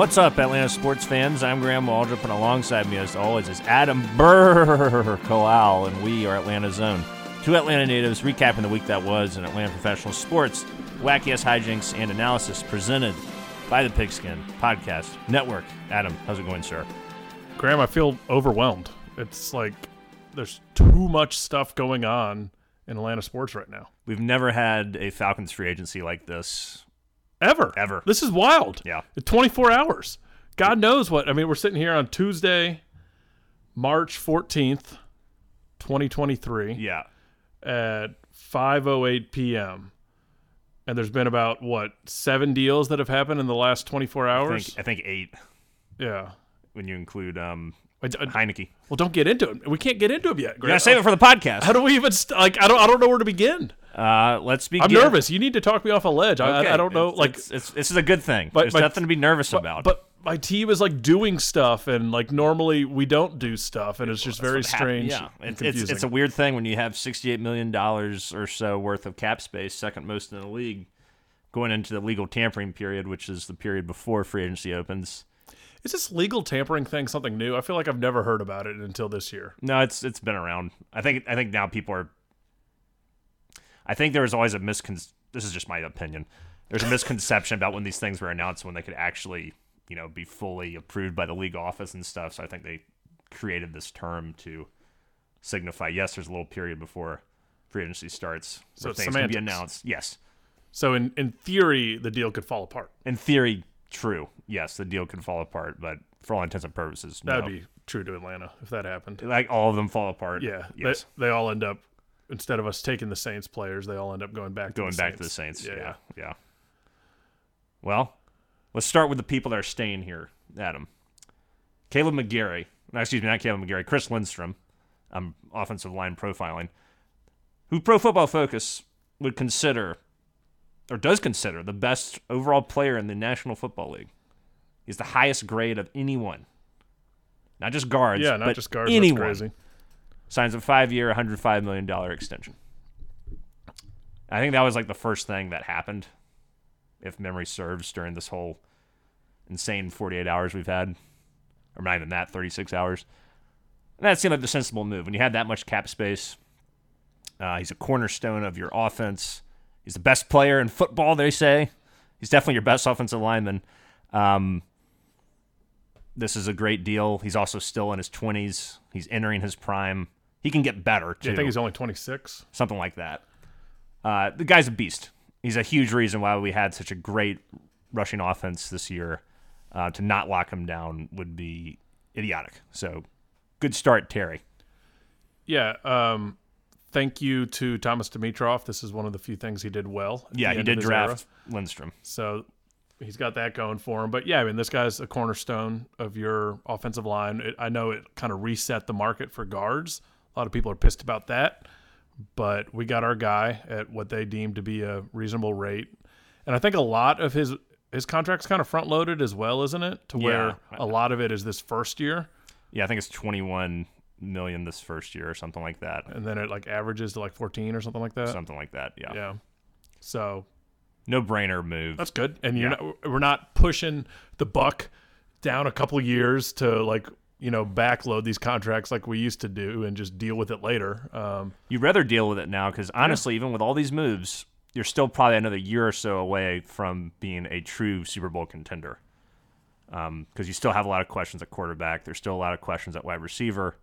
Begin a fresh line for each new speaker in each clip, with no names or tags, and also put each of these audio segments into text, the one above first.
What's up, Atlanta sports fans? I'm Graham Waldrop, and alongside me, as always, is Adam Burr Kalal, and we are Atlanta Zone. Two Atlanta natives recapping the week that was in Atlanta professional sports, wacky ass hijinks, and analysis presented by the Pigskin Podcast Network. Adam, how's it going, sir?
Graham, I feel overwhelmed. It's like there's too much stuff going on in Atlanta sports right now.
We've never had a Falcons free agency like this
Ever.
Ever.
This is wild.
Yeah.
24 hours. God knows what. I mean, we're sitting here on Tuesday, March 14th, 2023
Yeah.
at 5:08 p.m. And there's been about what, 7 deals that have happened in the last 24
I
hours?
think, I think eight
yeah.
when you include um,
I- I-
Heinicke.
well, don't get into it. We can't get into it yet.
You
Graham.
gotta save it for the podcast.
How do we even st- like I don't I don't know where to begin.
Uh, let's begin.
I'm nervous. You need to talk me off a ledge. I,
Okay.
I, I don't know.
It's-
like,
it's, it's, this is a good thing.
But-
There's
but-
nothing to be nervous
but,
about.
but my team is like doing stuff, and like normally we don't do stuff, and it's just very
That's what
strange.
Yeah,
and
it's, it's it's a weird thing when you have 68 million dollars or so worth of cap space, second most in the league, going into the legal tampering period, which is the period before free agency opens.
Is this legal tampering thing something new? I feel like I've never heard about it until this year.
No, it's it's been around. I think I think now people are. I think there was always a miscon. This is just my opinion. There's a misconception about when these things were announced when they could actually, you know, be fully approved by the league office and stuff. So I think they created this term to signify yes, there's a little period before free agency starts
So
things can be announced. Yes,
So in in theory, the deal could fall apart.
in theory, true. Yes, the deal could fall apart, but for all intents and purposes, no.
That'd
no.
be true to Atlanta if that happened.
like all of them fall apart.
Yeah,
Yes.
they, they all end up instead of us taking the Saints players, they all end up going back
going
to the
back
Saints.
to the Saints.
Yeah,
Yeah, yeah. Well, let's start with the people that are staying here, Adam. Kaleb McGary. No, excuse me, not Kaleb McGary. Chris Lindstrom. Um, offensive line profiling. Who Pro Football Focus would consider, or does consider, the best overall player in the National Football League. He's the highest grade of anyone. Not just guards.
yeah, not just guards.
Anyone
That's crazy.
Signs a five-year, $105 million extension. I think that was like the first thing that happened, if memory serves, during this whole insane 48 hours we've had, or not even that, 36 hours. And that seemed like the sensible move. When you had that much cap space, uh, he's a cornerstone of your offense. He's the best player in football, they say. He's definitely your best offensive lineman. Um, this is a great deal. He's also still in his 20s. He's entering his prime. He can get better, too
I think he's only 26.
something like that. Uh, the guy's a beast. He's a huge reason why we had such a great rushing offense this year. Uh, to not lock him down would be idiotic. So, good start, Terry.
Yeah. Um, thank you to Thomas Dimitroff. This is one of the few things he did well.
Yeah, he did
his era.
draft Lindstrom.
So he's got that going for him. But yeah, I mean, this guy's a cornerstone of your offensive line. It, I know it kind of reset the market for guards. A lot of people are pissed about that. But we got our guy at what they deem to be a reasonable rate. And I think a lot of his his contract's kind of front loaded as well, isn't it? To where
Yeah.
a lot of it is this first year,
Yeah, I think it's 21 million this first year or something like that.
and then it like averages to like 14 or something like that.
Something like that. Yeah.
Yeah. So
No brainer move.
That's good. And you're
Yeah.
not, we're not pushing the buck down a couple years to like, you know, backload these contracts like we used to do and just deal with it later. Um,
You'd rather deal with it now because honestly, even with all these moves, you're still probably another year or so away from being a true Super Bowl contender. Because you still have a lot of questions at quarterback. There's still a lot of questions at wide receiver.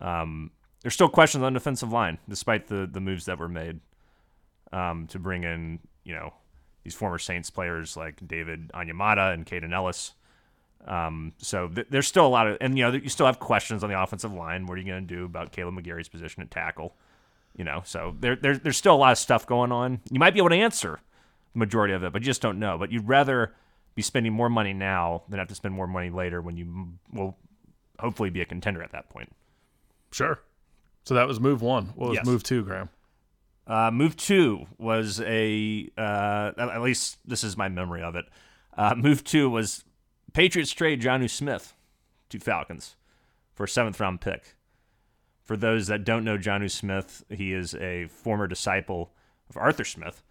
Um, there's still questions on defensive line, despite the the moves that were made um, to bring in, you know, these former Saints players like David Onyemata and Kaden Elliss. Um, so th- there's still a lot of, and you know, you still have questions on the offensive line. What are you going to do about Kaleb McGary's position at tackle? You know, so there, there, there's still a lot of stuff going on. You might be able to answer the majority of it, but you just don't know. But you'd rather be spending more money now than have to spend more money later when you will hopefully be a contender at that point.
sure. So that was move one. What was
Yes.
move two, Graham?
Uh, move two was a uh, at at least this is my memory of it. Uh, move two was Patriots trade Jonnu Smith to Falcons for a seventh round pick. For those that don't know Jonnu Smith, he is a former disciple of Arthur Smith.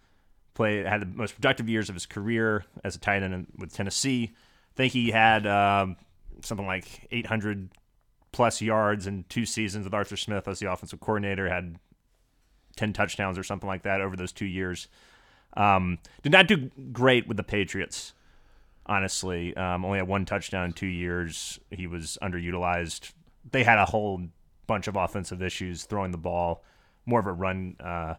Played had the most productive years of his career as a tight end with Tennessee. I think he had um, something like 800 plus yards in two seasons with Arthur Smith as the offensive coordinator. Had 10 touchdowns or something like that over those two years. Um, did not do great with the Patriots, honestly. Um, only had one touchdown in two years. He was underutilized. They had a whole bunch of offensive issues throwing the ball, more of a run, uh,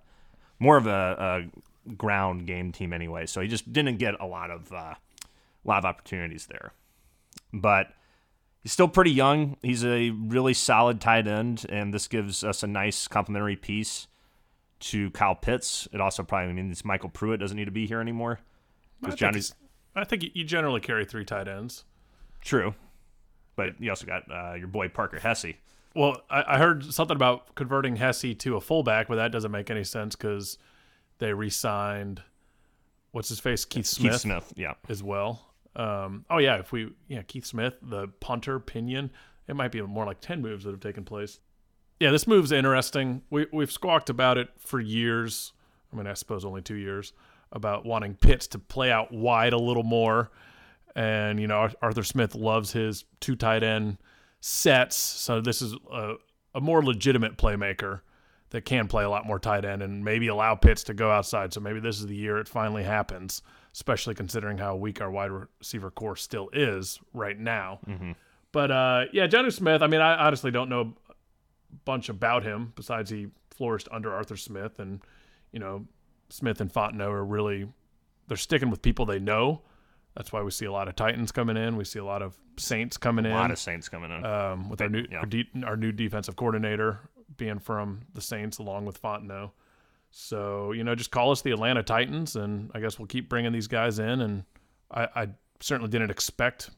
more of a, a, ground game team anyway. So he just didn't get a lot of uh, a lot of opportunities there. But he's still pretty young. He's a really solid tight end, and this gives us a nice complementary piece to Kyle Pitts. It also probably means MyCole Pruitt doesn't need to be here anymore. Because Johnny's
I think you generally carry three tight ends.
true, but you also got uh, your boy Parker Hesse.
Well, I, I heard something about converting Hesse to a fullback, but that doesn't make any sense because they re-signed what's his face Keith Smith,
Keith Smith, yeah,
as well. Um, oh yeah, if we yeah Keith Smith, the punter pinion, it might be more like ten moves that have taken place. Yeah, this move's interesting. We we've squawked about it for years. I mean, I suppose only two years about wanting Pitts to play out wide a little more, and you know Arthur Smith loves his two tight end sets. So this is a, a more legitimate playmaker that can play a lot more tight end and maybe allow Pitts to go outside. So maybe this is the year it finally happens, especially considering how weak our wide receiver core still is right now. But uh, yeah, Johnny Smith. I mean, I honestly don't know a bunch about him besides he flourished under Arthur Smith, and you know, Smith and Fontenot are really they're sticking with people they know. That's why we see a lot of Titans coming in. We see a lot of Saints coming in.
a lot of Saints coming in.
um, with our new
yeah.
our, de- our new defensive coordinator being from the Saints along with Fontenot. So you know, just call us the Atlanta Titans, and I guess we'll keep bringing these guys in. And I, I certainly didn't expect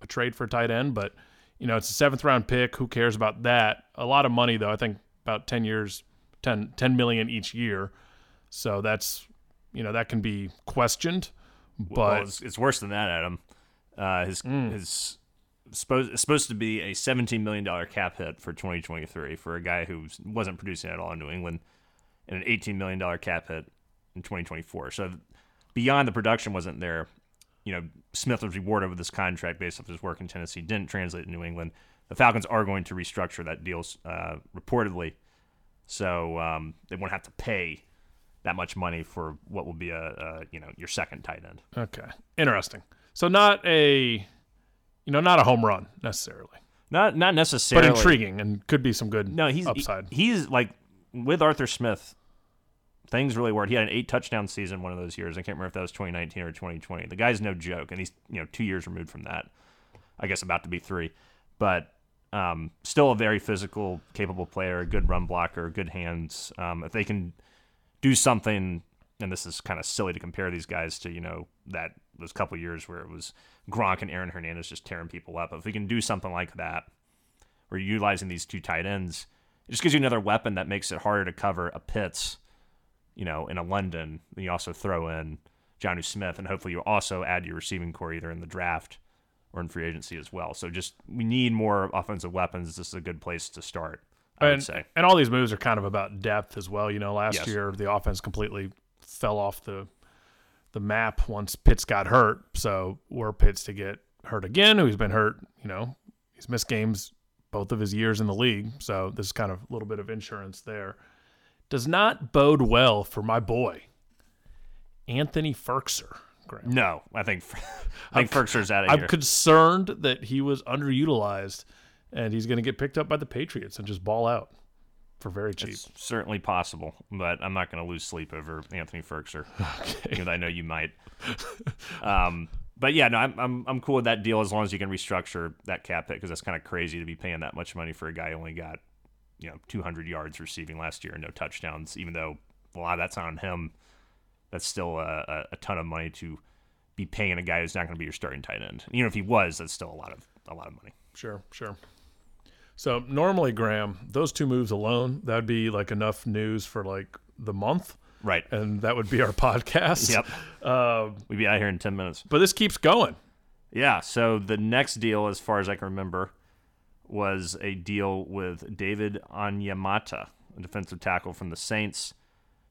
a trade for a tight end, but you know, it's a seventh round pick. Who cares about that? A lot of money though. I think about ten years, 10, 10 million each year. So that's you know that can be questioned, but
well, it's, it's worse than that, Adam. Uh, his
Mm.
his supposed it's supposed to be a seventeen million dollar cap hit for twenty twenty three for a guy who wasn't producing at all in New England, and an eighteen million dollar cap hit in twenty twenty four. So beyond the production wasn't there. You know, Smith was rewarded with this contract based off his work in Tennessee. Didn't translate in New England. The Falcons are going to restructure that deal uh, reportedly, so um, they won't have to pay that much money for what will be a, a you know your second tight end.
okay, interesting. So not a you know not a home run necessarily.
Not not necessarily, but
intriguing and could be some good
No, he's
upside.
he's like with Arthur Smith. Things really worked. He had an eight touchdown season one of those years. I can't remember if that was 2019 or 2020. The guy's no joke, and he's you know two years removed from that. I guess about to be three, but um, still a very physical, capable player, a good run blocker, good hands. Um, if they can do something, and this is kind of silly to compare these guys to you know that those couple years where it was Gronk and Aaron Hernandez just tearing people up. If we can do something like that, where you're utilizing these two tight ends, it just gives you another weapon that makes it harder to cover a Pitts, you know, in a London. Then you also throw in Johnny Smith, and hopefully you also add your receiving core either in the draft or in free agency as well. So just we need more offensive weapons. This is a good place to start. I would
and,
say.
and all these moves are kind of about depth as well. You know, last
Yes.
year the offense completely fell off the the map once Pitts got hurt. So were Pitts to get hurt again, who's been hurt, you know, he's missed games both of his years in the league. So this is kind of a little bit of insurance there. Does not bode well for my boy, Anthony Firkser. Graham.
No, I think I think Firkser's out of
I'm
here.
concerned that he was underutilized and he's going to get picked up by the Patriots and just ball out for very cheap.
It's certainly possible, but I'm not going to lose sleep over Anthony Firkser. Though I know you might. um, but yeah, no, I'm, I'm I'm cool with that deal as long as you can restructure that cap hit because that's kind of crazy to be paying that much money for a guy who only got you know 200 yards receiving last year and no touchdowns. Even though a lot of that's on him, that's still a, a, ton of money to be paying a guy who's not going to be your starting tight end. Even if he was, that's still a lot of a lot of money.
Sure, sure. So normally, Graham, those two moves alone, that'd be like enough news for like the month,
Right.
and that would be our podcast.
Yep.
Um,
We'd be out here in 10 minutes.
but this keeps going.
Yeah. So the next deal, as far as I can remember, was a deal with David Onyemata, a defensive tackle from the Saints,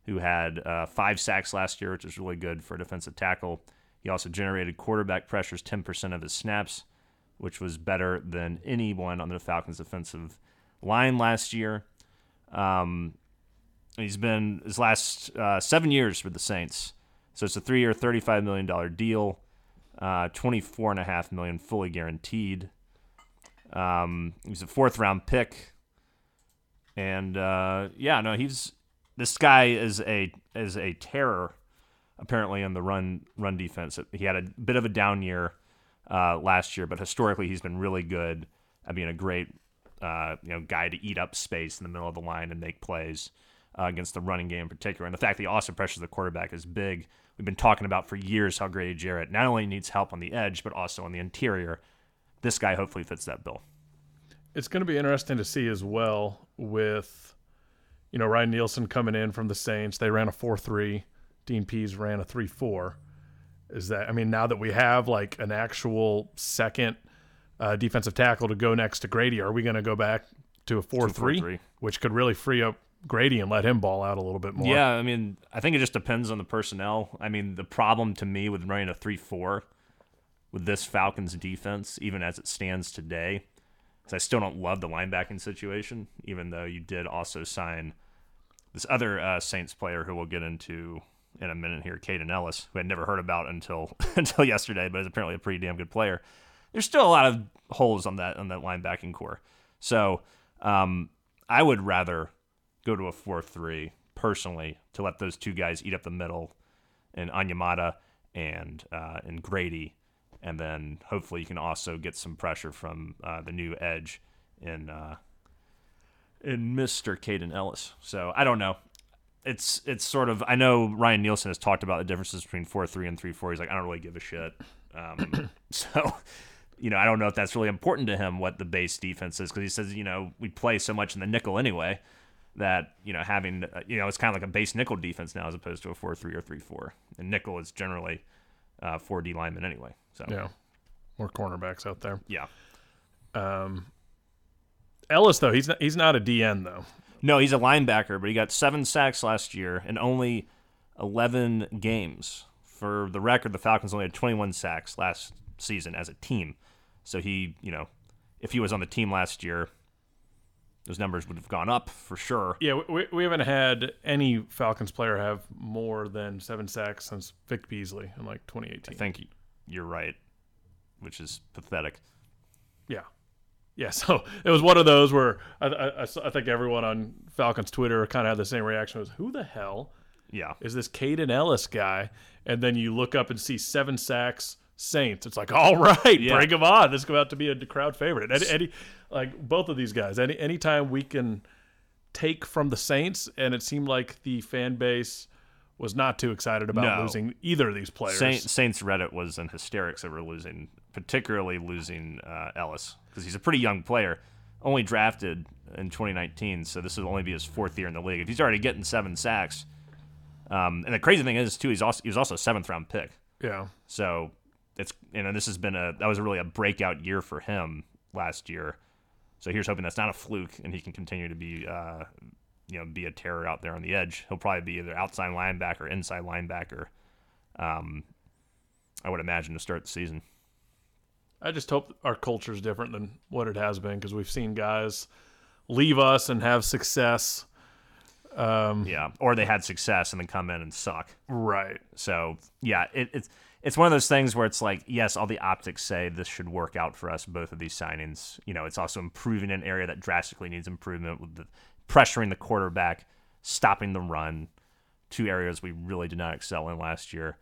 who had uh, five sacks last year, which is really good for a defensive tackle. He also generated quarterback pressures 10% of his snaps, which was better than anyone on the Falcons' defensive line last year. Um, he's been his last uh, seven years with the Saints. So it's a three-year, $35 million deal, uh, 24.5 million fully guaranteed. Um, he's a fourth-round pick. And uh, yeah, no, he's this guy is a is a terror apparently in the run run defense. He had a bit of a down year uh, last year, but historically he's been really good at being a great uh, you know guy to eat up space in the middle of the line and make plays uh, against the running game in particular. And the fact that he also pressures the quarterback is big. We've been talking about for years how Grady Jarrett not only needs help on the edge but also on the interior. This guy hopefully fits that bill.
It's going to be interesting to see as well with, you know, Ryan Nielsen coming in from the Saints. They ran a 4 3. Dean Pees ran a 3 4. Is that, I mean, now that we have like an actual second uh, defensive tackle to go next to Grady, are we going to go back to a 4 3, which could really free up Grady and let him ball out a little bit more?
Yeah, I mean, I think it just depends on the personnel. I mean, the problem to me with running a 3 4 with this Falcons defense, even as it stands today, because I still don't love the linebacking situation, even though you did also sign this other uh, Saints player who we'll get into in a minute here, Kaden Elliss, who I'd never heard about until until yesterday, but is apparently a pretty damn good player. There's still a lot of holes on that on that linebacking core, so um, I would rather go to a four-three personally to let those two guys eat up the middle, and Onyemata and uh, and Grady and then hopefully you can also get some pressure from uh, the new edge in uh, in Mr. Kaden Elliss. So I don't know. It's it's sort of I know Ryan Nielsen has talked about the differences between four three and three four. He's like I don't really give a shit. Um, so you know I don't know if that's really important to him what the base defense is because he says you know we play so much in the nickel anyway that you know having uh, you know it's kind of like a base nickel defense now as opposed to a four three or three four. And nickel is generally uh, four D linemen anyway. So
yeah, more cornerbacks out there.
Yeah.
Um, Elliss though he's not, he's not a DN though.
No, he's a linebacker, but he got seven sacks last year in only eleven games. For the record, the Falcons only had twenty one sacks last season as a team. So he, you know, if he was on the team last year, those numbers would have gone up for sure.
Yeah, we, we haven't had any Falcons player have more than seven sacks since Vic Beasley in like 2018.
I think you're right, which is pathetic.
Yeah. Yeah, so it was one of those where I, I, I think everyone on Falcons Twitter kind of had the same reaction: was who the hell,
yeah,
is this Kaden Elliss guy? And then you look up and see seven sacks, Saints. It's like, all right, yeah. bring him on. This is about to be a crowd favorite. Any, any, like both of these guys. Any anytime we can take from the Saints, and it seemed like the fan base was not too excited about no. losing either of these players.
Saint, Saints Reddit was in hysterics over losing, particularly losing uh, Elliss because he's a pretty young player, only drafted in 2019. So this will only be his fourth year in the league. If he's already getting seven sacks, um, and the crazy thing is too, he's also he was also a seventh round pick.
Yeah.
So it's you know this has been a that was really a breakout year for him last year. So here's hoping that's not a fluke and he can continue to be uh, you know be a terror out there on the edge. He'll probably be either outside linebacker, inside linebacker. Um, I would imagine to start the season.
I just hope our culture is different than what it has been because we've seen guys leave us and have success.
Um, yeah, or they had success and then come in and suck.
Right.
So yeah, it, it's it's one of those things where it's like, yes, all the optics say this should work out for us, both of these signings. You know, it's also improving an area that drastically needs improvement with the pressuring the quarterback, stopping the run, two areas we really did not excel in last year.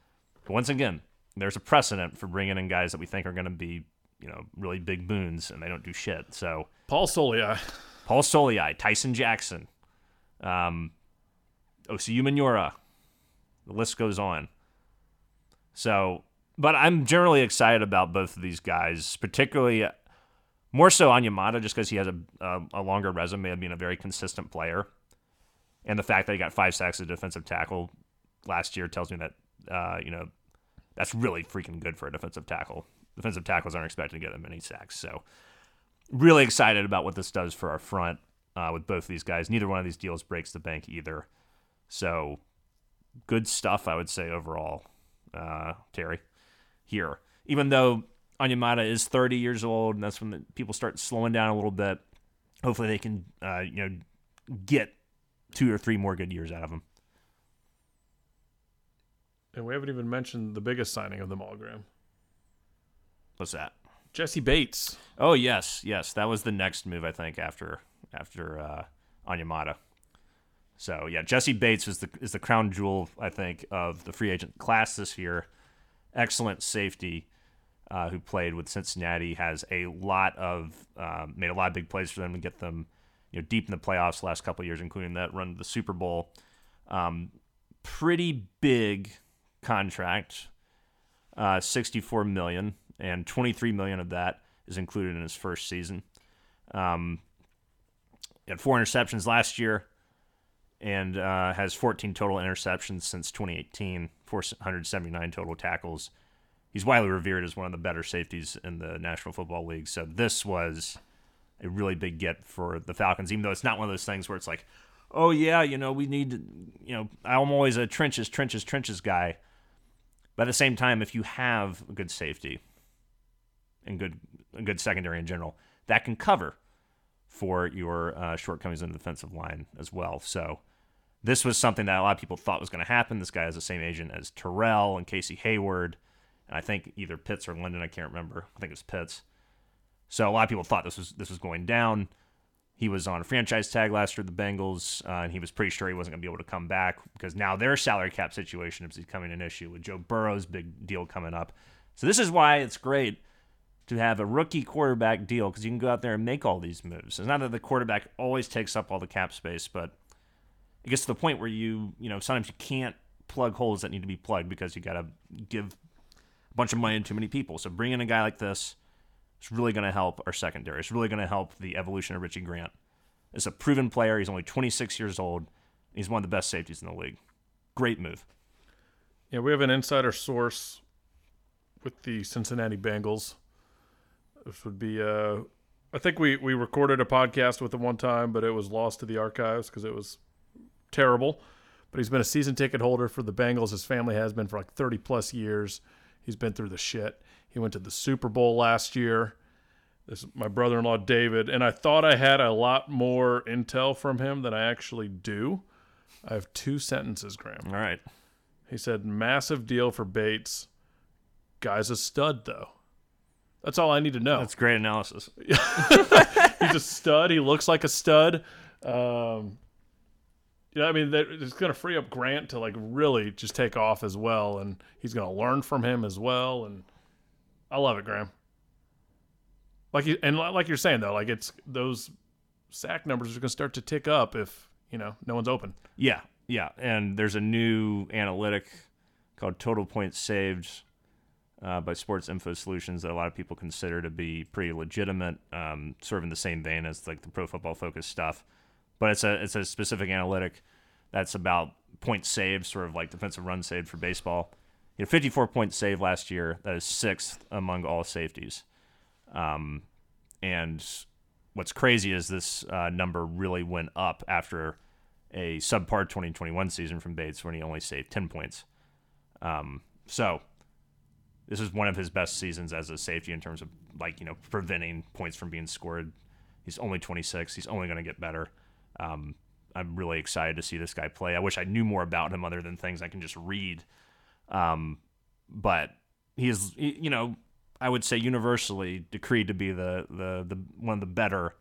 But once again, there's a precedent for bringing in guys that we think are going to be, you know, really big boons, and they don't do shit. So.
Paul Soliai,
Paul Soliai, Tyson Jackson, um, Osi Umenyiora, the list goes on. So, but I'm generally excited about both of these guys, particularly more so Onyemata, just because he has a, a, a longer resume of being a very consistent player, and the fact that he got five sacks as a defensive tackle last year tells me that uh, you know that's really freaking good for a defensive tackle. Defensive tackles aren't expected to get that many sacks, so really excited about what this does for our front uh, with both of these guys. Neither one of these deals breaks the bank either, so good stuff I would say overall uh, Terry. here. Even though Onyemata is 30 years old, and that's when the, people start slowing down a little bit. Hopefully, they can uh, you know get two or three more good years out of him.
And we haven't even mentioned the biggest signing of them all, Graham.
What's that?
Jessie Bates.
Oh yes, yes, that was the next move I think after after uh, Onyemata. So yeah, Jessie Bates is the is the crown jewel I think of the free agent class this year. Excellent safety uh, who played with Cincinnati has a lot of um, made a lot of big plays for them to get them you know deep in the playoffs the last couple of years, including that run to the Super Bowl. Um, pretty big contract, uh, sixty four million and 23 million of that is included in his first season. Um, he had four interceptions last year and uh, has 14 total interceptions since 2018, 479 total tackles. He's widely revered as one of the better safeties in the National Football League. So this was a really big get for the Falcons, even though it's not one of those things where it's like, oh yeah, you know, we need, you know, I'm always a trenches, trenches, trenches guy. But at the same time, if you have good safety, and good good secondary in general that can cover for your uh, shortcomings in the defensive line as well. So this was something that a lot of people thought was going to happen. This guy is the same agent as Terrell and Casey Hayward, and I think either Pitts or Linden. I can't remember. I think it was Pitts. So a lot of people thought this was this was going down. He was on a franchise tag last year, the Bengals, uh, and he was pretty sure he wasn't going to be able to come back because now their salary cap situation is becoming an issue with Joe Burrow's big deal coming up. So this is why it's great to have a rookie quarterback deal because you can go out there and make all these moves. It's not that the quarterback always takes up all the cap space, but it gets to the point where you, you know, sometimes you can't plug holes that need to be plugged because you got to give a bunch of money to too many people. So bringing in a guy like this is really going to help our secondary. It's really going to help the evolution of Richie Grant. It's a proven player. He's only 26 years old. He's one of the best safeties in the league. Great move.
Yeah, we have an insider source with the Cincinnati Bengals this would be uh I think we we recorded a podcast with him one time, but it was lost to the archives because it was terrible. But he's been a season ticket holder for the Bengals. His family has been for like 30 plus years. He's been through the shit. He went to the Super Bowl last year. This is my brother-in-law David, and I thought I had a lot more intel from him than I actually do. I have two sentences, Graham.
All right.
He said, "Massive deal for Bates. Guy's a stud, though." That's all I need to know.
That's great analysis.
He's a stud. He looks like a stud. Um, yeah, I mean, it's going to free up Grant to like really just take off as well, and he's going to learn from him as well. And I love it, Graham. Like you, and like you're saying though, like it's those sack numbers are going to start to tick up if you know no one's open.
Yeah, yeah, and there's a new analytic called total points saved uh, by Sports Info Solutions that a lot of people consider to be pretty legitimate, um, sort of in the same vein as like the Pro Football Focus stuff. But it's a it's a specific analytic that's about point saves, sort of like defensive run saved for baseball. You know, 54 point saved last year. That is sixth among all safeties. Um, and what's crazy is this uh, number really went up after a subpar 2021 season from Bates when he only saved 10 points. Um, so this is one of his best seasons as a safety in terms of like you know preventing points from being scored. He's only 26. He's only going to get better. Um, I'm really excited to see this guy play. I wish I knew more about him other than things I can just read. Um, but he is, you know, I would say universally decreed to be the, the the one of the better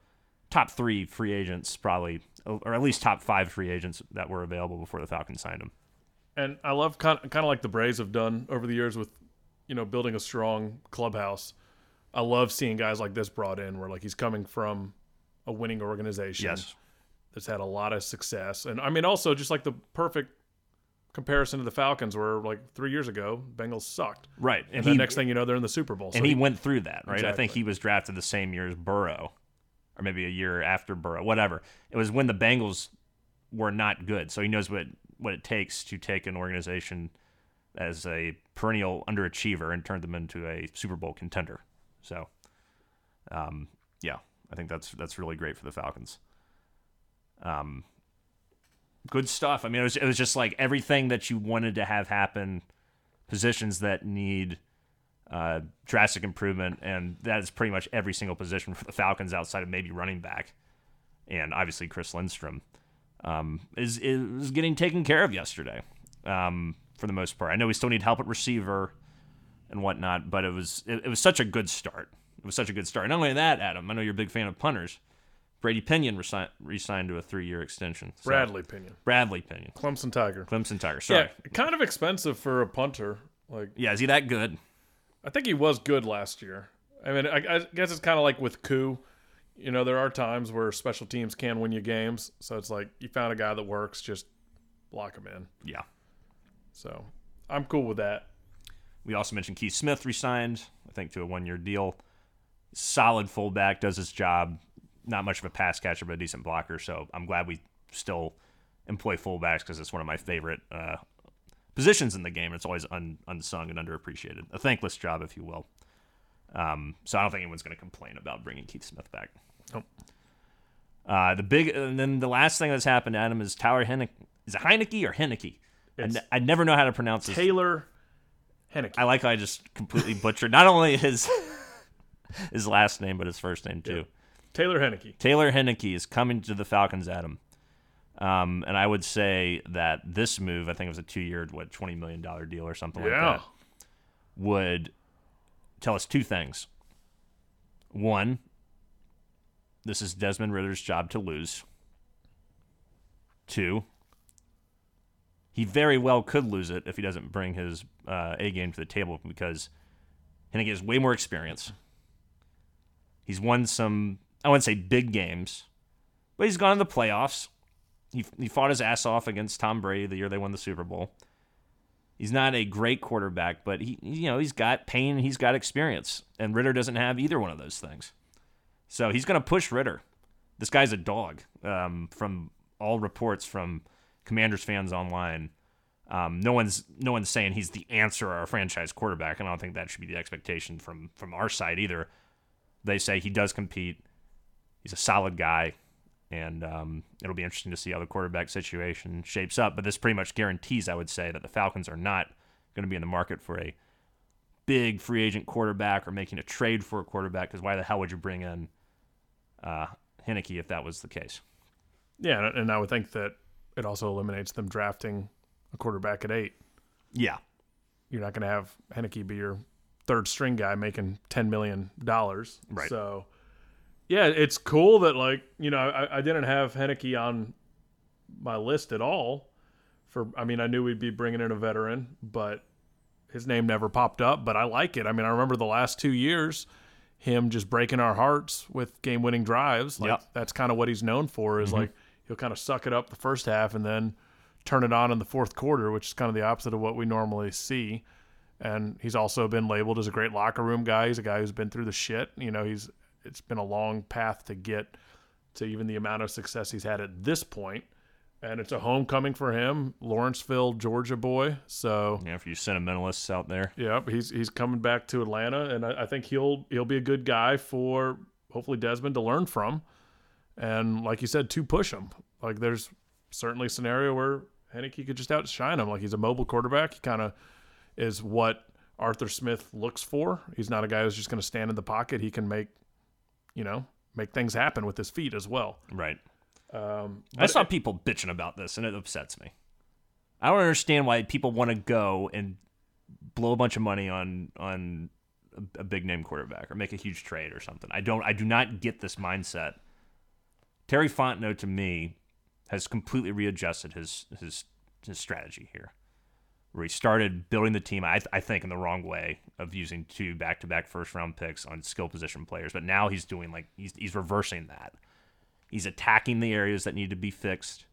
top three free agents, probably, or at least top five free agents that were available before the Falcons signed him.
And I love kind of, kind of like the Braves have done over the years with you know, building a strong clubhouse. I love seeing guys like this brought in where like he's coming from a winning organization
yes.
That's had a lot of success. And I mean also just like the perfect comparison to the Falcons where like 3 years ago Bengals sucked.
Right.
And, and the next thing you know they're in the Super Bowl.
So and he, he, went through that, right?
Exactly.
I think he was drafted the same year as Burrow or maybe a year after Burrow, whatever. It was when the Bengals were not good. So he knows what what it takes to take an organization as a perennial underachiever and turn them into a Super Bowl contender. So, um, yeah, I think that's that's really great for the Falcons. Um, good stuff. I mean, it was it was just like everything that you wanted to have happen. Positions that need uh, drastic improvement, and that is pretty much every single position for the Falcons outside of maybe running back, and obviously Chris Lindstrom um, is is getting taken care of yesterday um, for the most part. I know we still need help at receiver and whatnot, but it was it, it was such a good start. It was such a good start. Not only that, Adam, I know you're a big fan of punters. Brady Pinion resi- re-signed to a three-year extension. So-
Bradley Pinion,
Bradley Pinion,
Clemson Tiger.
Clemson Tiger. Sorry.
Yeah, kind of expensive for a punter. Like
Yeah, is he that good?
I think he was good last year. I mean, I, I guess it's kind of like with Koo. You know, there are times where special teams can win you games. So it's like you found a guy that works, just lock him in.
Yeah.
So I'm cool with that.
We also mentioned Keith Smith resigned, I think, to a one-year deal. Solid fullback, does his job. Not much of a pass catcher, but a decent blocker. So I'm glad we still employ fullbacks because it's one of my favorite uh, positions in the game. It's always un- unsung and underappreciated. A thankless job, if you will. Um, so I don't think anyone's going to complain about bringing Keith Smith back.
Nope.
Uh, the big, and then the last thing that's happened, Adam, is Tyler Heinicke. Is it Heinicke or Heinicke? I,
It's
I never know how to pronounce this.
Taylor Heinicke.
I like how I just completely butchered not only his his last name but his first name too.
Taylor Heinicke.
Taylor Heinicke is coming to the Falcons, Adam. Um, and I would say that this move, I think it was a two-year, what, twenty million dollar deal or something like that, would tell us two things. One, this is Desmond Ridder's job to lose. Two, he very well could lose it if he doesn't bring his uh, A game to the table because Heinicke has way more experience. He's won some, I wouldn't say big games, but he's gone to the playoffs. He, he fought his ass off against Tom Brady the year they won the Super Bowl. He's not a great quarterback, but he you know he's got pain, and he's got experience, and Ridder doesn't have either one of those things. So he's going to push Ridder. This guy's a dog. Um, from all reports from Commanders fans online, um, no one's no one's saying he's the answer or a franchise quarterback, and I don't think that should be the expectation from from our side either. They say he does compete. He's a solid guy, and um, it'll be interesting to see how the quarterback situation shapes up. But this pretty much guarantees, I would say, that the Falcons are not going to be in the market for a big free agent quarterback or making a trade for a quarterback. Because why the hell would you bring in uh, Heinicke if that was the case?
Yeah, and- and I would think that it also eliminates them drafting a quarterback at eight.
Yeah,
You're not going to have Heinicke be your third string guy making ten million dollars.
Right.
So, yeah, it's cool that like you know I, I didn't have Heinicke on my list at all. For I mean I knew we'd be bringing in a veteran, but his name never popped up. But I like it. I mean I remember the last two years, him just breaking our hearts with game-winning drives. Like
Yep.
that's kind of what he's known for. Is mm-hmm. like he'll kind of suck it up the first half and then turn it on in the fourth quarter, which is kind of the opposite of what we normally see. And he's also been labeled as a great locker room guy. He's a guy who's been through the shit. You know, he's it's been a long path to get to even the amount of success he's had at this point. And it's a homecoming for him, Lawrenceville, Georgia boy. So
yeah. For you sentimentalists out there,
yeah, he's he's coming back to Atlanta, and I, I think he'll he'll be a good guy for hopefully Desmond to learn from, and like you said, to push him. Like there's certainly a scenario where Heinicke could just outshine him. Like he's a mobile quarterback. He kind of is what Arthur Smith looks for. He's not a guy who's just going to stand in the pocket. He can make, you know, make things happen with his feet as well.
right?
Um,
I saw people bitching about this, and it upsets me. I don't understand why people want to go and blow a bunch of money on on a, a big name quarterback or make a huge trade or something. I don't. I do not get this mindset. Terry Fontenot to me has completely readjusted his his his strategy here, where he started building the team. I, I think in the wrong way of using two back to back first round picks on skill position players, but now he's doing like he's he's reversing that. He's attacking the areas that need to be fixed.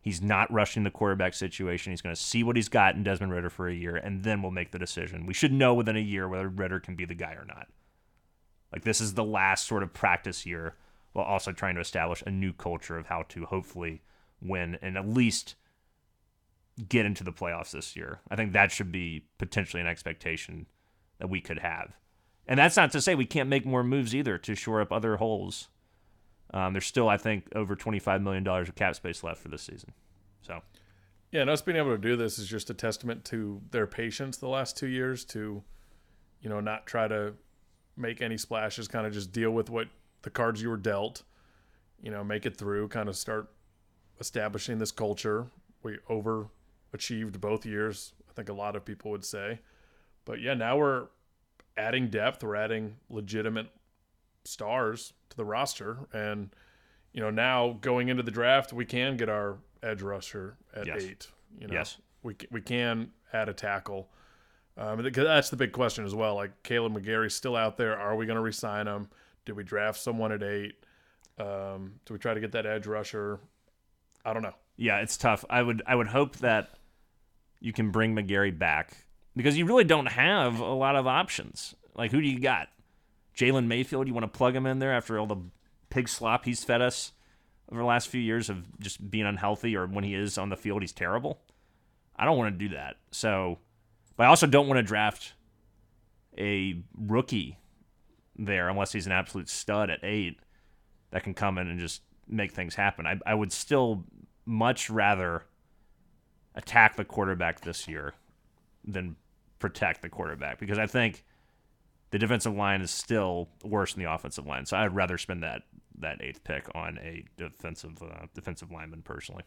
He's not rushing the quarterback situation. He's going to see what he's got in Desmond Ridder for a year, and then we'll make the decision. We should know within a year whether Ridder can be the guy or not. Like, this is the last sort of practice year while also trying to establish a new culture of how to hopefully win and at least get into the playoffs this year. I think that should be potentially an expectation that we could have. And that's not to say we can't make more moves either to shore up other holes. Um, there's still, I think, over $25 million of cap space left for this season. So,
Yeah, and us being able to do this is just a testament to their patience the last two years to, you know, not try to make any splashes, kind of just deal with what the cards you were dealt, you know, make it through, kind of start establishing this culture. We overachieved both years, I think a lot of people would say. But yeah, now we're adding depth, we're adding legitimate stars to the roster. And, you know, now going into the draft, we can get our edge rusher at
Yes.
eight. You know,
Yes.
we, we can add a tackle. Um, that's the big question as well. Like Kaleb McGary's still out there. Are we going to resign him? Did we draft someone at eight? Um, do we try to get that edge rusher? I don't know.
Yeah, it's tough. I would I would hope that you can bring McGary back because you really don't have a lot of options. Like who do you got? Jalen Mayfield, you want to plug him in there after all the pig slop he's fed us over the last few years of just being unhealthy or when he is on the field he's terrible. I don't want to do that. So but I also don't want to draft a rookie there unless he's an absolute stud at eight that can come in and just make things happen. I, I would still much rather attack the quarterback this year than protect the quarterback because I think the defensive line is still worse than the offensive line. So I'd rather spend that that eighth pick on a defensive uh, defensive lineman personally.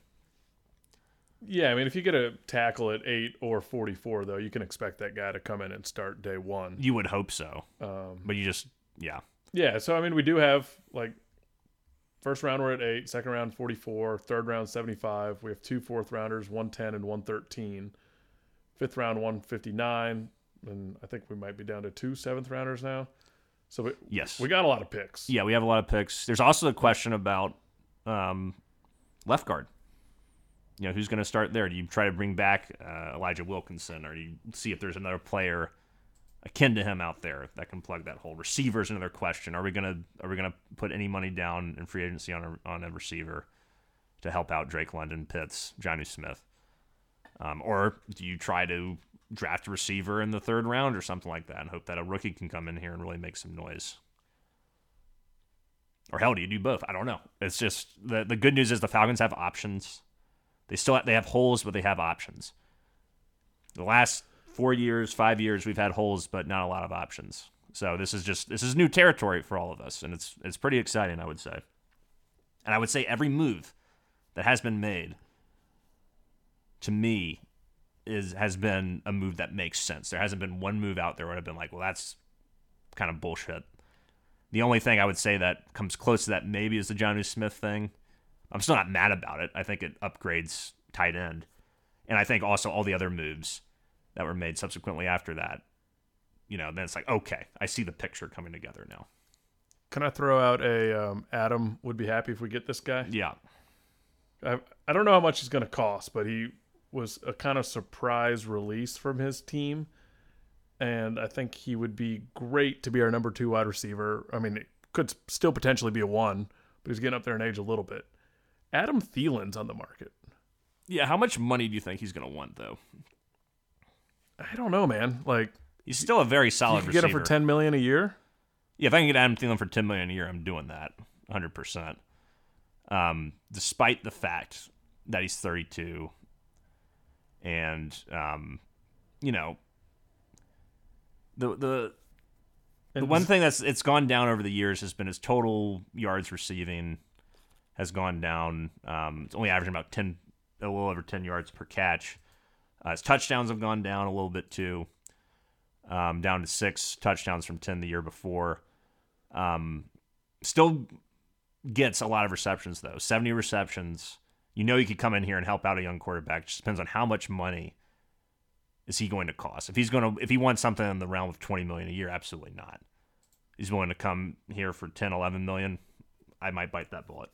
Yeah, I mean, if you get a tackle at eight or forty-four, though, you can expect that guy to come in and start day one.
You would hope so,
Um,
but you just yeah
yeah, so I mean, we do have like first round we're at eight, second round 44, third round seventy-five. We have two fourth rounders, one ten and one thirteen. Fifth round one fifty-nine, and I think we might be down to two seventh rounders now. So we,
yes
we got a lot of picks.
yeah we have a lot of picks. There's also a question about um, left guard. You know who's going to start there? Do you try to bring back uh, Elijah Wilkinson, or do you see if there's another player akin to him out there that can plug that hole? Receivers another question. Are we gonna are we gonna put any money down in free agency on a on a receiver to help out Drake London, Pitts, Johnny Smith, um, or do you try to draft a receiver in the third round or something like that and hope that a rookie can come in here and really make some noise? Or hell, do you do both? I don't know. It's just the the good news is the Falcons have options. They still have, they have holes, but they have options. The last four years, five years, we've had holes, but not a lot of options. So this is just this is new territory for all of us, and it's it's pretty exciting, I would say. And I would say every move that has been made to me is has been a move that makes sense. There hasn't been one move out there where I've been like, well, that's kind of bullshit. The only thing I would say that comes close to that maybe is the Johnny Smith thing. I'm still not mad about it. I think it upgrades tight end. And I think also all the other moves that were made subsequently after that, you know, then it's like, okay, I see the picture coming together now.
Can I throw out a um, Adam would be happy if we get this guy?
Yeah.
I, I don't know how much he's going to cost, but he was a kind of surprise release from his team. And I think he would be great to be our number two wide receiver. I mean, it could still potentially be a one, but he's getting up there in age a little bit. Adam Thielen's on the market.
Yeah. How much money do you think he's going to want, though?
I don't know, man. Like,
He's still a very
you
solid
could get
receiver.
him for ten million a year.
Yeah, if I can get Adam Thielen for ten million a year, I'm doing that, hundred percent. Um, despite the fact that he's 32, and um, you know, the the the one thing that's it's gone down over the years has been his total yards receiving has gone down. Um, it's only averaging about ten, a little over ten yards per catch. Uh, his touchdowns have gone down a little bit too, um, down to six touchdowns from ten the year before. Um, still gets a lot of receptions though, seventy receptions. You know, you could come in here and help out a young quarterback. Just depends on how much money is he going to cost. If he's going to, if he wants something in the realm of twenty million a year, absolutely not. He's willing to come here for 10, 11 million. I might bite that bullet.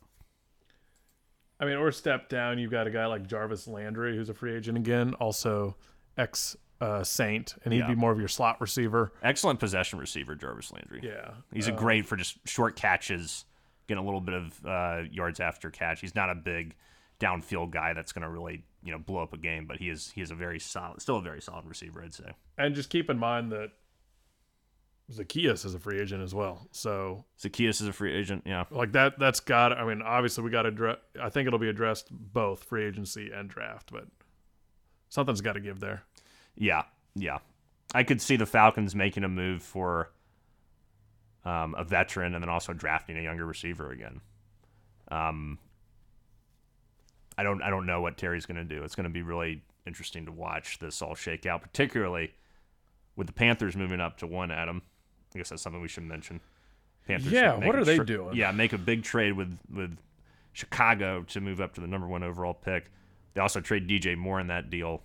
I mean, or step down, you've got a guy like Jarvis Landry, who's a free agent again, also ex uh, Saint, and he'd
Yeah.
be more of your slot receiver.
Excellent possession receiver, Jarvis Landry.
Yeah,
He's a
Uh,
great for just short catches, getting a little bit of uh, yards after catch. He's not a big downfield guy that's going to really you know blow up a game, but he is he is a very solid, still a very solid receiver, I'd say.
And just keep in mind that Zaccheaus is a free agent as well. So
Zaccheaus is a free agent. Yeah,
like that that's got I mean, obviously we got to address I think it'll be addressed both free agency and draft, but something's got to give there.
yeah, yeah. I could see the Falcons making a move for um, a veteran and then also drafting a younger receiver again. Um, I don't I don't know what Terry's going to do. It's going to be really interesting to watch this all shake out, particularly with the Panthers moving up to one. Adam, I guess that's something we should mention.
Panthers yeah, what are they doing?
Yeah, make a big trade with with Chicago to move up to the number one overall pick. They also trade DJ Moore in that deal.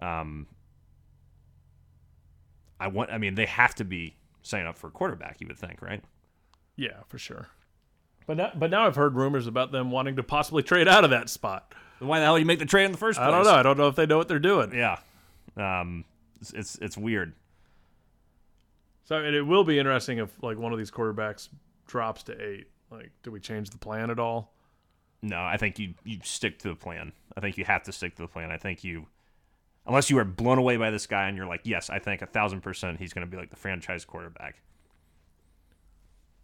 Um, I want. I mean, they have to be signing up for a quarterback. You would think, right?
Yeah, for sure. But now, but now I've heard rumors about them wanting to possibly trade out of that spot.
Why the hell you make the trade in the first place?
I don't know. I don't know if they know what they're doing.
Yeah, um, it's, it's it's weird.
So mean, it will be interesting if like one of these quarterbacks drops to eight. Like, do we change the plan at all?
No, I think you you stick to the plan. I think you have to stick to the plan. I think you, unless you are blown away by this guy and you're like, yes, I think a thousand percent he's going to be like the franchise quarterback.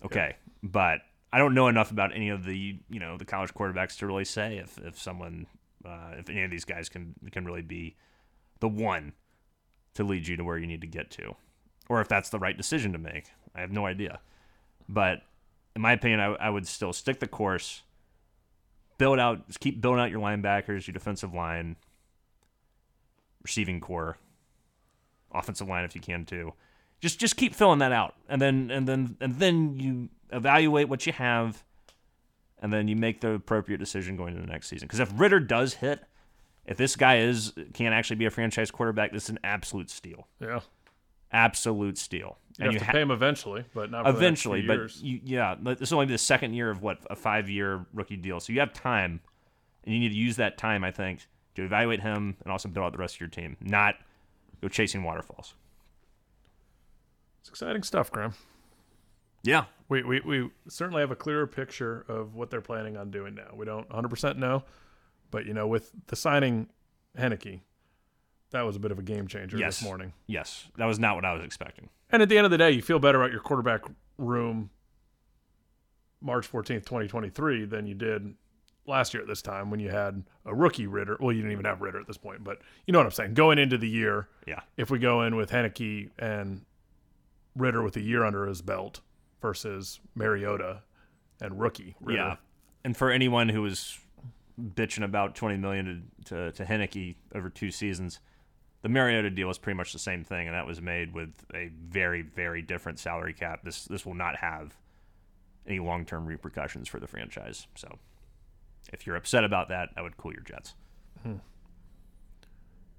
Okay, yeah. but I don't know enough about any of the you know the college quarterbacks to really say if if someone uh, if any of these guys can can really be the one to lead you to where you need to get to, or if that's the right decision to make. I have no idea, but in my opinion, I, I would still stick the course, build out, keep building out your linebackers, your defensive line, receiving core, offensive line if you can too. Just just keep filling that out, and then and then and then you evaluate what you have, and then you make the appropriate decision going into the next season. Because if Ridder does hit, if this guy is can't actually be a franchise quarterback, this is an absolute steal.
Yeah,
absolute steal.
You and have you to ha- pay him eventually, but not
eventually.
but
you, yeah, this will only be the second year of what a five-year rookie deal, so you have time, and you need to use that time, I think, to evaluate him and also build out the rest of your team, not go chasing waterfalls.
It's exciting stuff, Graham.
Yeah.
We, we, we certainly have a clearer picture of what they're planning on doing now. We don't 100% know, but, you know, with the signing Heinicke, that was a bit of a game changer
yes.
this morning.
Yes. That was not what I was expecting.
And at the end of the day, you feel better about your quarterback room March 14th, 2023 than you did last year at this time when you had a rookie Ridder. Well, you didn't even have Ridder at this point, but you know what I'm saying. Going into the year,
yeah.
if we go in with Heinicke and Ridder with a year under his belt – versus Mariota and rookie. Ridder. Yeah,
and for anyone who was bitching about twenty million to to, to Heinicke over two seasons, the Mariota deal is pretty much the same thing, and that was made with a very very different salary cap. This this will not have any long term repercussions for the franchise. So, if you're upset about that, I would cool your jets. Hmm.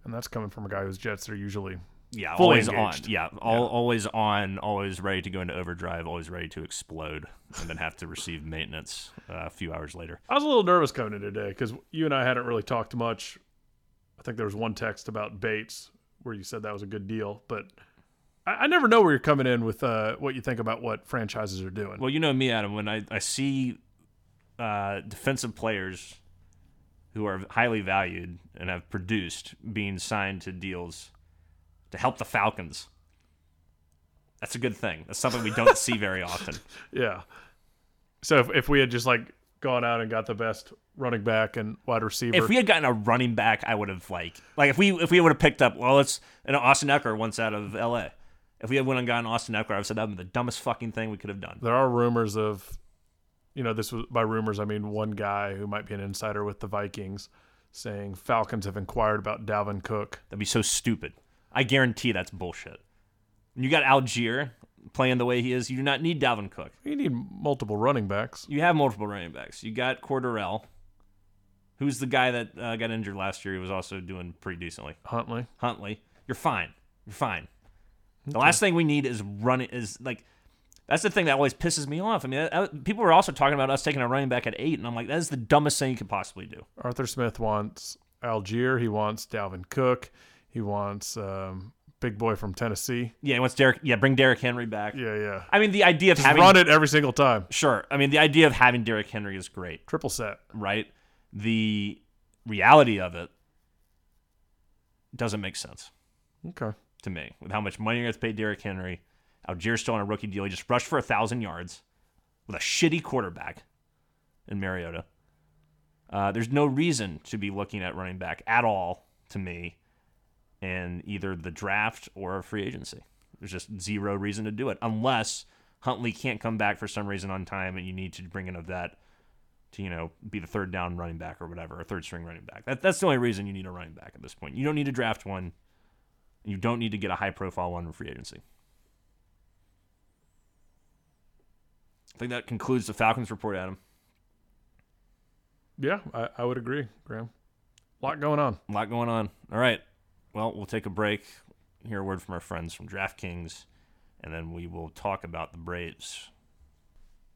And that's coming from a guy whose jets are usually
yeah, always engaged. on. Yeah, all, yeah, always on, always ready to go into overdrive, always ready to explode, and then have to receive maintenance uh, a few hours later.
I was a little nervous coming in today because you and I hadn't really talked much. I think there was one text about Bates where you said that was a good deal, but I, I never know where you're coming in with uh, what you think about what franchises are doing.
Well, you know me, Adam. When I I see uh, defensive players who are highly valued and have produced being signed to deals to help the Falcons. That's a good thing. That's something we don't see very often.
Yeah. So if, if we had just like gone out and got the best running back and wide receiver,
if we had gotten a running back, I would have like like if we if we would have picked up well, it's an Austin Ekeler once out of L.A. If we had went and gotten Austin Ekeler, I would have said that would be the dumbest fucking thing we could have done.
There are rumors of, you know, this was by rumors I mean one guy who might be an insider with the Vikings saying Falcons have inquired about Dalvin Cook.
That'd be so stupid. I guarantee that's bullshit. You got Allgeier playing the way he is, you do not need Dalvin Cook.
You need multiple running backs.
You have multiple running backs. You got Cordarrelle, who's the guy that uh, got injured last year. He was also doing pretty decently.
Huntley.
Huntley. You're fine. You're fine. Okay. The last thing we need is running is like that's the thing that always pisses me off. I mean, I, people were also talking about us taking a running back at eight, and I'm like, that is the dumbest thing you could possibly do.
Arthur Smith wants Allgeier. He wants Dalvin Cook. He wants um, big boy from Tennessee.
Yeah, he wants Derek. Yeah, bring Derrick Henry back.
Yeah, yeah.
I mean, the idea of
Just
having
run it every single time.
Sure. I mean, the idea of having Derrick Henry is great.
Triple set.
Right. The reality of it doesn't make sense.
Okay.
To me, with how much money you're going to pay Derrick Henry, Allgeier's still on a rookie deal. He just rushed for a thousand yards with a shitty quarterback in Mariota. Uh, there's no reason to be looking at running back at all to me in either the draft or a free agency. There's just zero reason to do it unless Huntley can't come back for some reason on time and you need to bring in a vet to, you know, be the third down running back or whatever, or third string running back. That, that's the only reason you need a running back at this point. You don't need to draft one. You don't need to get a high profile one in free agency. I think that concludes the Falcons report, Adam.
Yeah, I, I would agree, Graham. A lot going on.
A lot going on. All right. Well, we'll take a break, hear a word from our friends from DraftKings, and then we will talk about the Braves.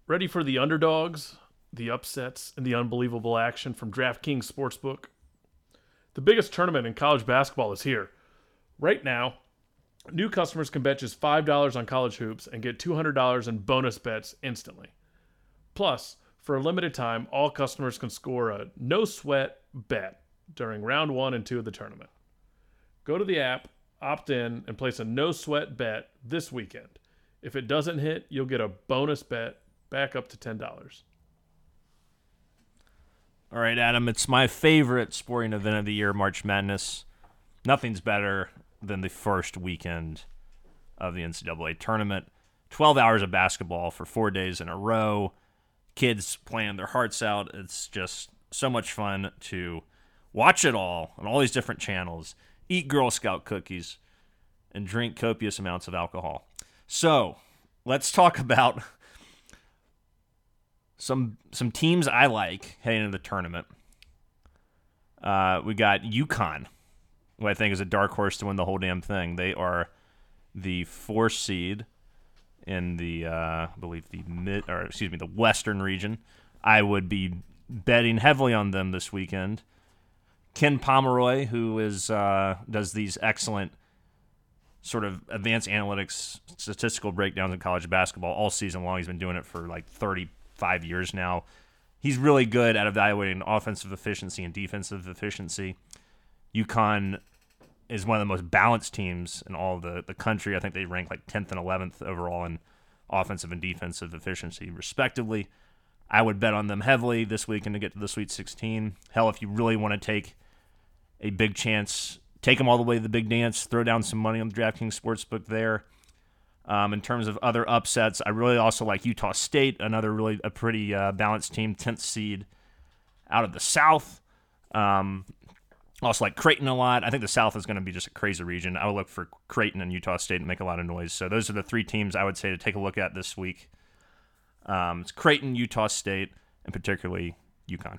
Ready for the underdogs, the upsets, and the unbelievable action from DraftKings Sportsbook? The biggest tournament in college basketball is here. Right now, new customers can bet just $5 on college hoops and get $200 in bonus bets instantly. Plus, for a limited time, all customers can score a no sweat bet during round one and two of the tournament. Go to the app, opt in, and place a no sweat bet this weekend. If it doesn't hit, you'll get a bonus bet back up to $10.
All right, Adam, it's my favorite sporting event of the year, March Madness. Nothing's better than the first weekend of the NCAA tournament. 12 hours of basketball for four days in a row. Kids playing their hearts out. It's just so much fun to watch it all on all these different channels, eat Girl Scout cookies, and drink copious amounts of alcohol. So let's talk about some some teams I like heading into the tournament. Uh, we got UConn, who I think is a dark horse to win the whole damn thing. They are the four seed in the uh, I believe the mid or excuse me the Western region. I would be betting heavily on them this weekend. Ken Pomeroy, who is uh, does these excellent sort of advanced analytics statistical breakdowns in college basketball all season long. He's been doing it for like 35 years now. He's really good at evaluating offensive efficiency and defensive efficiency. UConn is one of the most balanced teams in all the, the country. I think they rank like 10th and 11th overall in offensive and defensive efficiency, respectively. I would bet on them heavily this weekend to get to the Sweet 16. Hell, if you really want to take a big chance, take them all the way to the big dance, throw down some money on the DraftKings Sportsbook there. Um, in terms of other upsets, I really also like Utah State, another really a pretty uh, balanced team, 10th seed out of the South. Um, also like Creighton a lot. I think the South is going to be just a crazy region. I would look for Creighton and Utah State and make a lot of noise. So those are the three teams I would say to take a look at this week. Um, it's Creighton, Utah State, and particularly UConn.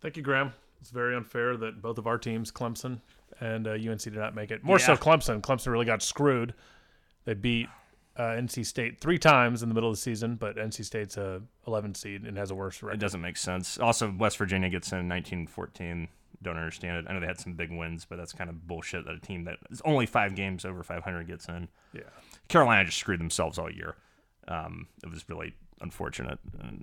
Thank you, Graham. It's very unfair that both of our teams, Clemson and uh, UNC, did not make it. More so, Clemson. Clemson really got screwed. They beat uh, NC State three times in the middle of the season, but NC State's a 11 seed and has a worse record.
It doesn't make sense. Also, West Virginia gets in 1914. Don't understand it. I know they had some big wins, but that's kind of bullshit that a team that is only five games over 500 gets in.
Yeah.
Carolina just screwed themselves all year. Um, it was really unfortunate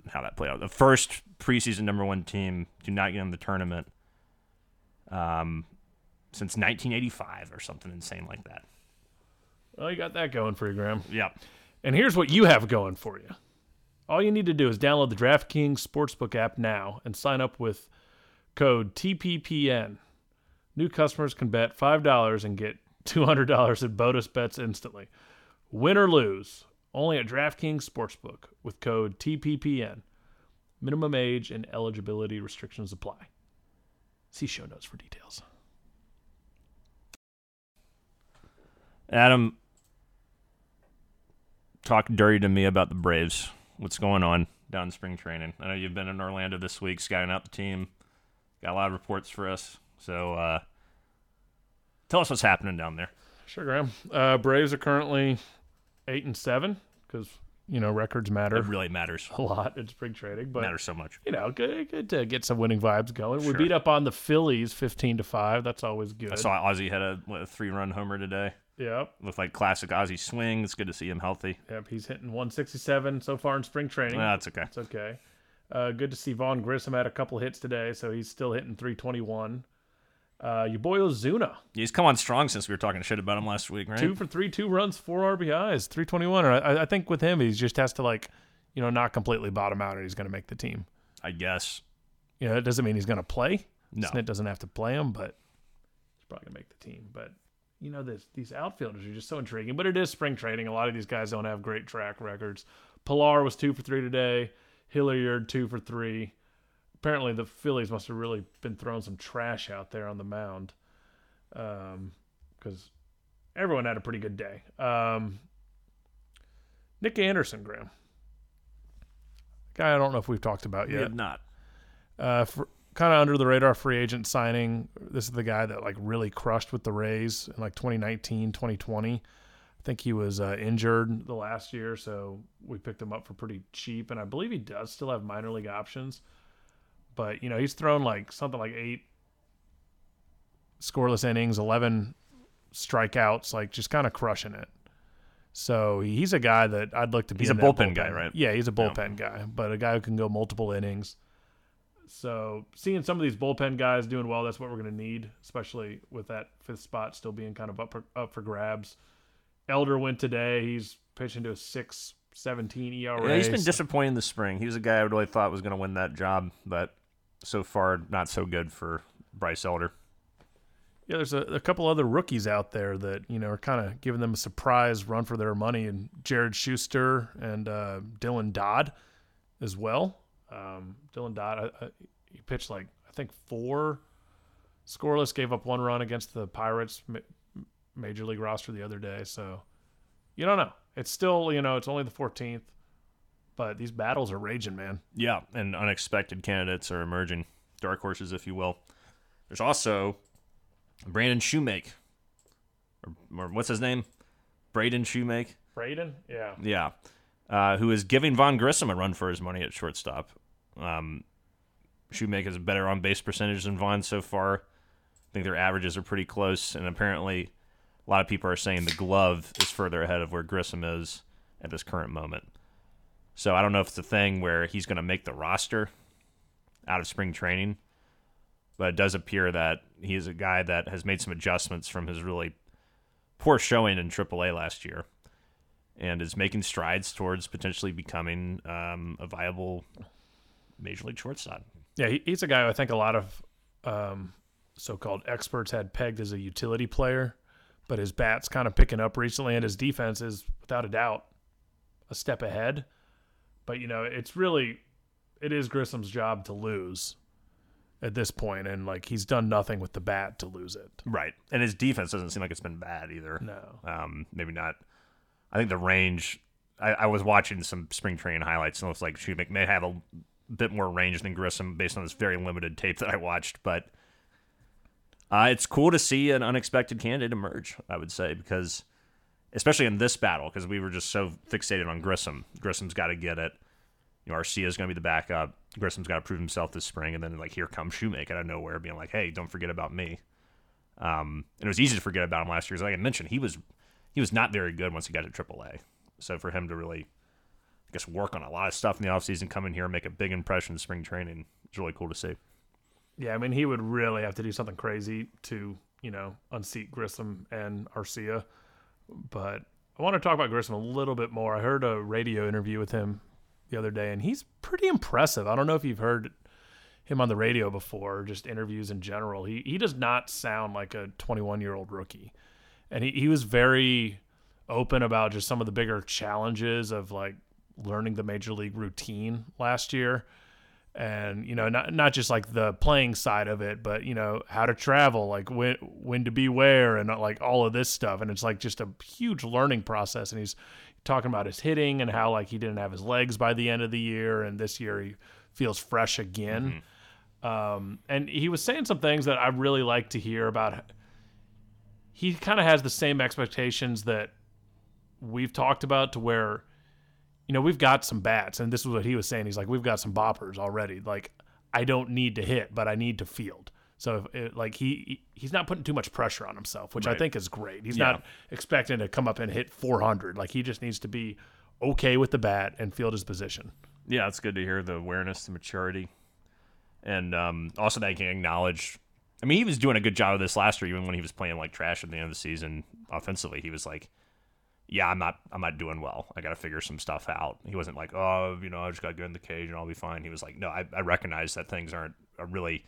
how that played out. The first preseason number one team to not get in the tournament um, since 1985 or something insane like that.
Well, you got that going for you, Graham.
Yeah.
And here's what you have going for you. All you need to do is download the DraftKings Sportsbook app now and sign up with code TPPN. New customers can bet $5 and get $200 in bonus bets instantly. Win or lose, only at DraftKings Sportsbook with code TPPN. Minimum age and eligibility restrictions apply. See show notes for details.
Adam, talk dirty to me about the Braves. What's going on down in spring training? I know you've been in Orlando this week, scouting out the team. Got a lot of reports for us. So uh, tell us what's happening down there.
Sure, Graham. Uh, Braves are currently eight and seven because you know records matter
It really matters.
a lot in spring training, but
matters so much.
you know, good, good to get some winning vibes going. We beat up on the Phillies fifteen to five. That's always good.
I saw Ozzy had a, what, a three-run homer today.
Yep,
Looked like classic Ozzy swing. It's good to see him healthy.
yep. He's hitting one sixty seven so far in spring training.
Well, that's okay.
It's okay. Uh, good to see Vaughn Grissom had a couple hits today, so he's still hitting three twenty one. Uh, your boy Ozuna,
He's come on strong since we were talking shit about him last week, right?
two for three, two runs, four RBIs, three twenty one. And I, I think with him, he just has to like, you know, not completely bottom out, and he's going to make the team.
I guess.
You know, it doesn't mean he's going to play.
No.
Snit doesn't have to play him, but he's probably going to make the team. But you know, this these outfielders are just so intriguing. But it is spring training. A lot of these guys don't have great track records. Pilar was two for three today. Hilliard two for three. Apparently, the Phillies must have really been throwing some trash out there on the mound, because um, everyone had a pretty good day. Um, Nick Anderson, Graham, guy I don't know if we've talked about yet.
We have not.
Uh, for, kind of under the radar free agent signing. This is the guy that like really crushed with the Rays in like 2019, 2020. I think he was uh, injured the last year, so we picked him up for pretty cheap. And I believe he does still have minor league options. But you know, he's thrown like something like eight scoreless innings, 11 strikeouts, like just kind of crushing it. So he's a guy that I'd look to be.
He's a
that
bullpen guy, right?
Yeah, he's a bullpen guy, but a guy who can go multiple innings. So seeing some of these bullpen guys doing well, that's what we're going to need, especially with that fifth spot still being kind of up for, up for grabs. Elder went today. He's pitching to a six seventeen ERA.
Yeah, he's been
so-
disappointing this spring. He was a guy I really thought was going to win that job, but so far not so good for Bryce Elder.
Yeah, there's a, a couple other rookies out there that you know are kind of giving them a surprise run for their money, and Jared Shuster and uh, Dylan Dodd as well. Um, Dylan Dodd, I, I, he pitched like I think four scoreless, gave up one run against the Pirates ma- major league roster the other day. So you don't know. It's still you know it's only the 14th, but these battles are raging, man.
Yeah, and unexpected candidates are emerging, dark horses, if you will. There's also Brandon Shoemake, or, or what's his name? Braden Shoemake.
Braden, yeah,
Yeah, uh, who is giving Vaughn Grissom a run for his money at shortstop. Um, Shoemake has a better on base percentage than Vaughn so far. I think their averages are pretty close, and apparently, a lot of people are saying the glove is further ahead of where Grissom is at this current moment. So I don't know if it's a thing where he's going to make the roster out of spring training, but it does appear that he is a guy that has made some adjustments from his really poor showing in AAA last year and is making strides towards potentially becoming um, a viable major league shortstop.
Yeah, he, he's a guy I think a lot of um, so-called experts had pegged as a utility player, but his bat's kind of picking up recently, and his defense is without a doubt a step ahead. But you know, it's really it is Grissom's job to lose at this point, and like he's done nothing with the bat to lose it.
Right. And his defense doesn't seem like it's been bad either.
No,
Um, maybe not. I think the range. I, I was watching some spring training highlights, and it looks like Shoemaker may have a bit more range than Grissom based on this very limited tape that I watched. But uh, it's cool to see an unexpected candidate emerge. I would say because, especially in this battle, because we were just so fixated on Grissom. Grissom's got to get it. You know, Arcia's going to be the backup. Grissom's got to prove himself this spring, and then like here comes Shoemaker out of nowhere, being like, "Hey, don't forget about me." Um, and it was easy to forget about him last year. 'cause like I mentioned, he was he was not very good once he got to AAA. So for him to really, I guess, work on a lot of stuff in the offseason, come in here and make a big impression in spring training, it's really cool to see.
yeah, I mean he would really have to do something crazy to you know unseat Grissom and Arcia. But I want to talk about Grissom a little bit more. I heard a radio interview with him the other day, and he's pretty impressive. I don't know if you've heard him on the radio before, or just interviews in general. He he does not sound like a 21 year old rookie, and he he was very open about just some of the bigger challenges of like learning the major league routine last year and you know not not just like the playing side of it but you know how to travel like when when to be where and like all of this stuff. And it's like just a huge learning process. And he's talking about his hitting and how like he didn't have his legs by the end of the year and this year he feels fresh again. Um, and he was saying some things that I really like to hear about. He kind of has the same expectations that we've talked about to where you know, we've got some bats, and this is what he was saying. He's like, we've got some boppers already. Like, I don't need to hit, but I need to field. So, if it, like, he he's not putting too much pressure on himself, which I think is great. He's
Yeah.
not expecting to come up and hit 400. Like, he just needs to be okay with the bat and field his position.
Yeah, it's good to hear the awareness, the maturity, and um, also that he can acknowledge. I mean, he was doing a good job of this last year, even when he was playing like trash at the end of the season offensively. He was like, "Yeah, I'm not, I'm not doing well. I got to figure some stuff out." He wasn't like, "Oh, you know, I just got to get in the cage and I'll be fine." He was like, "No, I, I recognize that things aren't are really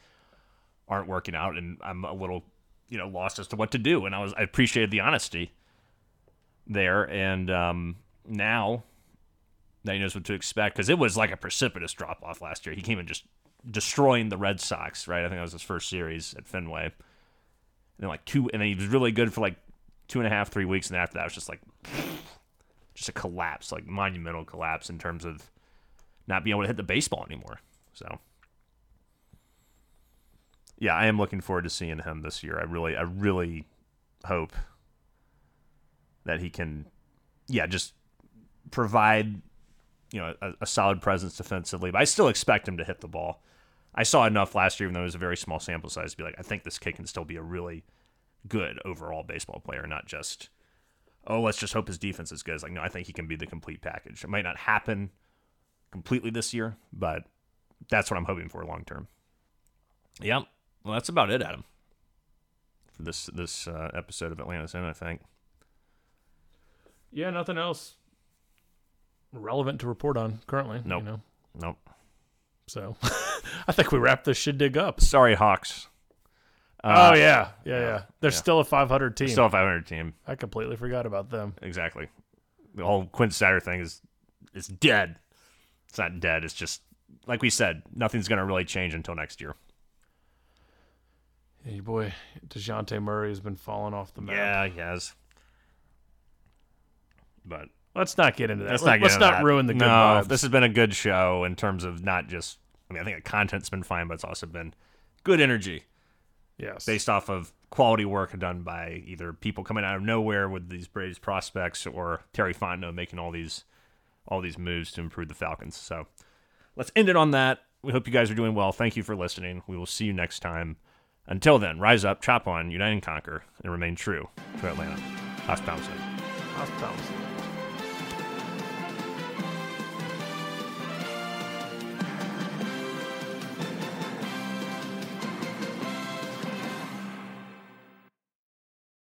aren't working out, and I'm a little you know, lost as to what to do. And I was I appreciated the honesty there. And um, now that he knows what to expect, because it was like a precipitous drop off last year. He came in just destroying the Red Sox, right? I think that was his first series at Fenway. And then like two, and then he was really good for like two and a half, three weeks, and after that it was just like just a collapse, like monumental collapse in terms of not being able to hit the baseball anymore. So yeah, I am looking forward to seeing him this year. I really, I really hope that he can, yeah, just provide, you know, a, a, solid presence defensively. But I still expect him to hit the ball. I saw enough last year, even though it was a very small sample size, to be like, I think this kid can still be a really good overall baseball player, not just, oh, let's just hope his defense is good. It's like, no, I think he can be the complete package. It might not happen completely this year, but that's what I'm hoping for long term. Yep. Well, that's about it, Adam, for this this uh, episode of Atlanta's In, I think.
Yeah, nothing else relevant to report on currently.
Nope.
You know?
Nope.
So I think we wrap this shit dig up.
Sorry, Hawks.
Uh, oh yeah, yeah, yeah. They're yeah. still a 500 team.
still a 500 team.
I completely forgot about them.
Exactly. The whole Quin Snyder thing is is dead. It's not dead. It's just like we said, nothing's going to really change until next year.
Hey, boy, Dejounte Murray has been falling off the map.
Yeah, he has. But
let's not get into that.
Let's
not,
let's
not ruin the good
no,
vibes.
This has been a good show in terms of not just. I mean, I think the content's been fine, but it's also been good energy.
Yes,
based off of quality work done by either people coming out of nowhere with these Braves prospects or Terry Fontenot making all these all these moves to improve the Falcons. So let's end it on that. We hope you guys are doing well. Thank you for listening. We will see you next time. Until then, rise up, chop on, unite and conquer, and remain true to Atlanta. Hospitality.
Hospitality.